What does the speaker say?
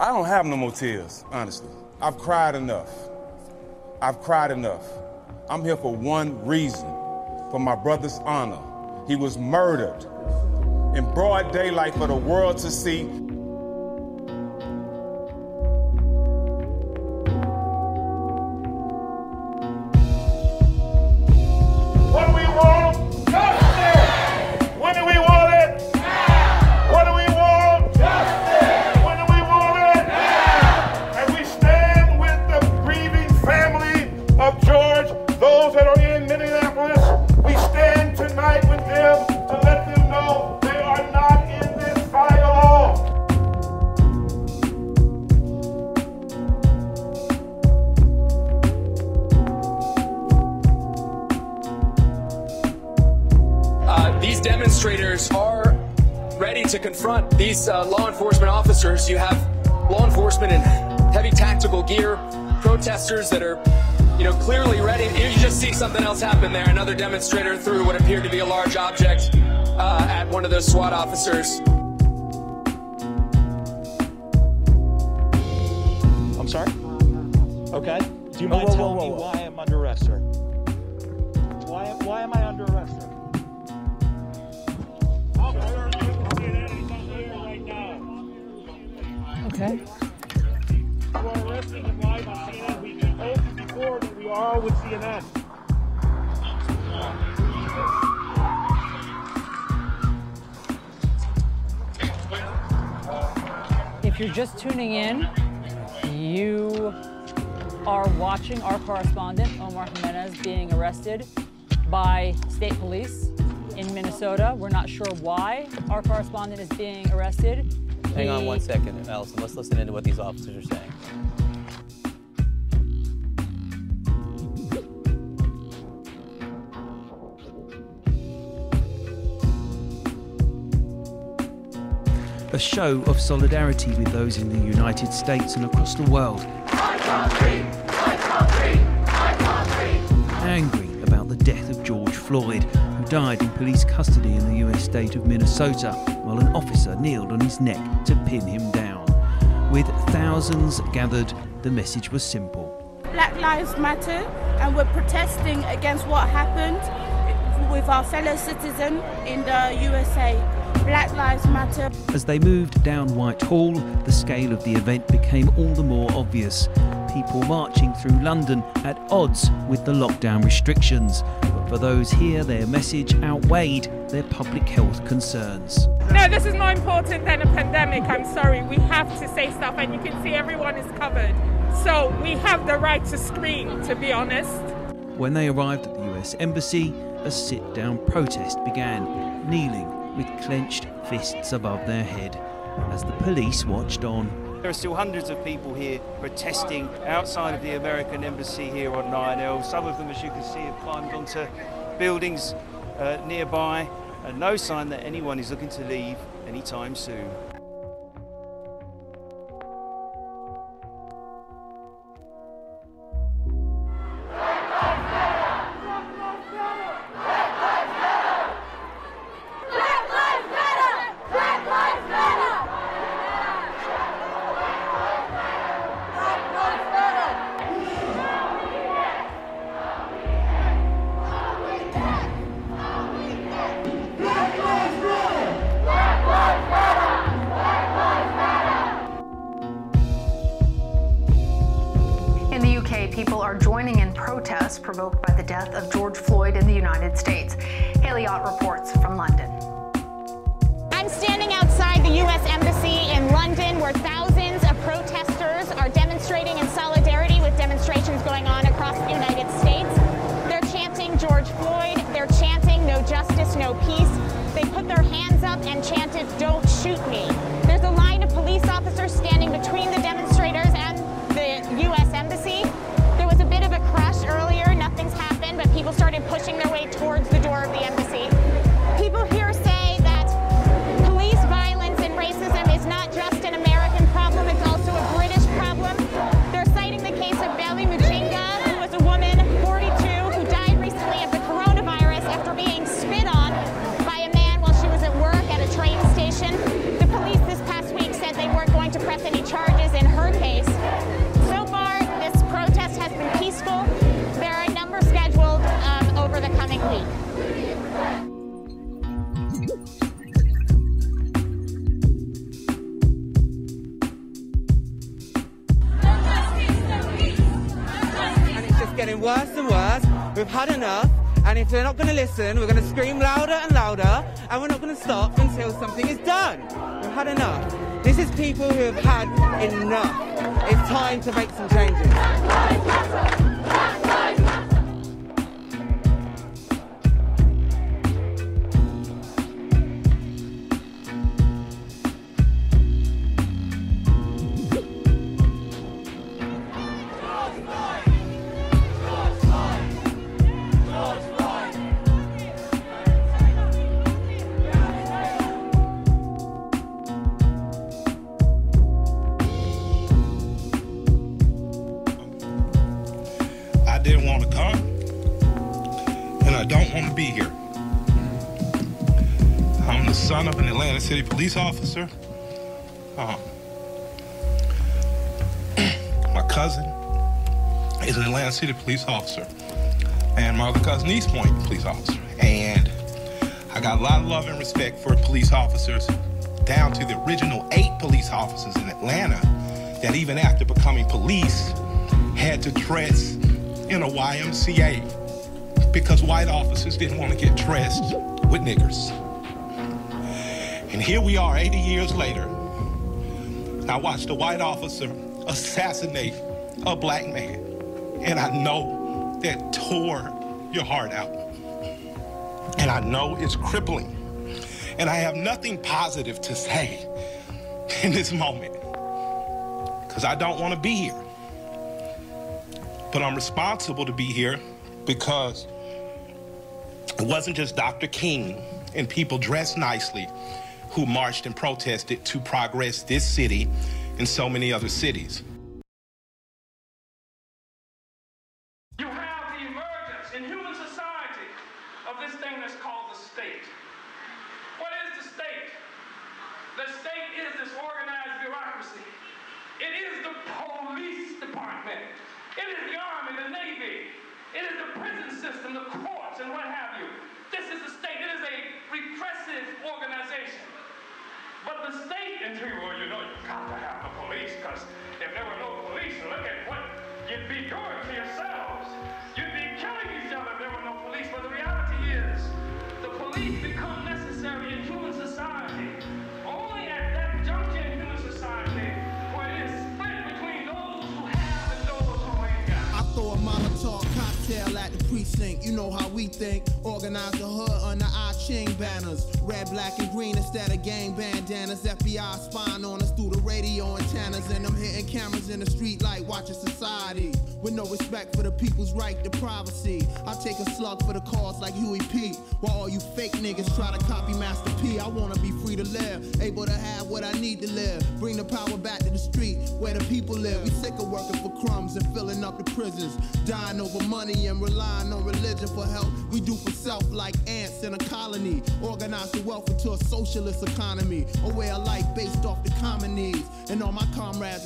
I don't have no more tears, honestly. I've cried enough. I've cried enough. I'm here for one reason for my brother's honor. He was murdered in broad daylight for the world to see. Demonstrators are ready to confront these uh, law enforcement officers. You have law enforcement in heavy tactical gear, protesters that are, you know, clearly ready. You just see something else happen there. Another demonstrator threw what appeared to be a large object uh, at one of those SWAT officers. I'm sorry? Okay. Do you mind whoa, whoa, telling whoa, me whoa. why I'm under arrest, sir? Okay. You are arresting him live on CNN. Been told you before that we are with CNN. If you're just tuning in, you are watching our correspondent, Omar Jimenez, being arrested by state police in Minnesota. We're not sure why our correspondent is being arrested. Hang on one second, Alisyn. Let's listen into what these officers are saying. a show of solidarity with those in the United States and across the world. Angry about the death of George Floyd, who died in police custody in the US state of Minnesota while an officer kneeled on his neck to pin him down. With thousands gathered, the message was simple. Black Lives Matter, and we're protesting against what happened with our fellow citizen in the USA. Black Lives Matter. As they moved down Whitehall, the scale of the event became all the more obvious. People marching through London at odds with the lockdown restrictions. For those here, their message outweighed their public health concerns. No, this is more important than a pandemic. I'm sorry. We have to say stuff, and you can see everyone is covered. So we have the right to scream, to be honest. When they arrived at the US Embassy, a sit down protest began, kneeling with clenched fists above their head as the police watched on. There are still hundreds of people here protesting outside of the American embassy here on Nine Elms. Some of them, as you can see, have climbed onto buildings uh, nearby, and no sign that anyone is looking to leave anytime soon. Are joining in protests provoked by the death of George Floyd in the United States. Haley Ott reports from London. I'm standing outside the U.S. Embassy in London where thousands of protesters are demonstrating in solidarity with demonstrations going on across the United States. They're chanting George Floyd, they're chanting no justice, no peace. They put their hands up and chanted, Don't shoot me. Worse and worse. We've had enough. And if they're not going to listen, we're going to scream louder and louder, and we're not going to stop until something is done. We've had enough. This is people who have had enough. It's time to make some changes. Didn't want to come, and I don't want to be here. I'm the son of an Atlanta City police officer. Uh, my cousin is an Atlanta City police officer, and my other cousin, East Point police officer. And I got a lot of love and respect for police officers, down to the original eight police officers in Atlanta that even after becoming police had to dress in a YMCA because white officers didn't want to get dressed with niggers. And here we are 80 years later. I watched a white officer assassinate a black man. And I know that tore your heart out. And I know it's crippling. And I have nothing positive to say in this moment because I don't want to be here. But I'm responsible to be here because it wasn't just Dr. King and people dressed nicely who marched and protested to progress this city and so many other cities. You have the emergence in human society of this thing that's called the state. What is the state? The state is this organized bureaucracy. It is the police department. It is the army, the navy. It is the prison system, the courts, and what have you. This is the state. It is a repressive organization. But the state, and you, well, you know, you've got to have the police, because if there were no police, look at what you'd be doing to yourselves. You'd be killing each other if there were no police. But the reality is, the police precinct. You know how we think. Organize the hood under I-Ching banners. Red, black, and green instead of gang bandanas. FBI spying on us through the radio antennas. And I'm hitting cameras in the street like watching. Respect for the people's right to privacy. I take a slug for the cause like Huey P. While all you fake niggas try to copy Master P. I wanna be free to live. Able to have what I need to live. Bring the power back to the street where the people live. We sick of working for crumbs and filling up the prisons. Dying over money and relying on religion for help. We do for self like ants in a colony. Organize the wealth into a socialist economy. A way of life based off the common needs. And all my comrades